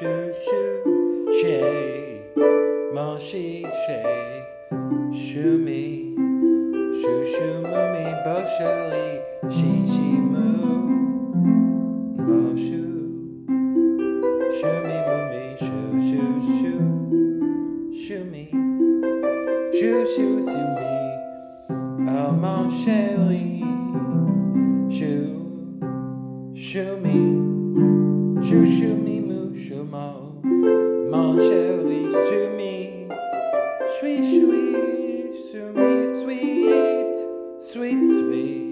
shoo shoo shay, moshi shay, shoo me, shoo shoo moo me, bo shally, shi, she moo, mo shoo, shoo me moo me, shoo shoo shoo, shoo me, shoo shoo shoo me, oh mo shelly, shoo, shoo me, shoo shoo me moo doucement. Mangerie sumi, suis, suis, sumi, sweet, sweet, sweet.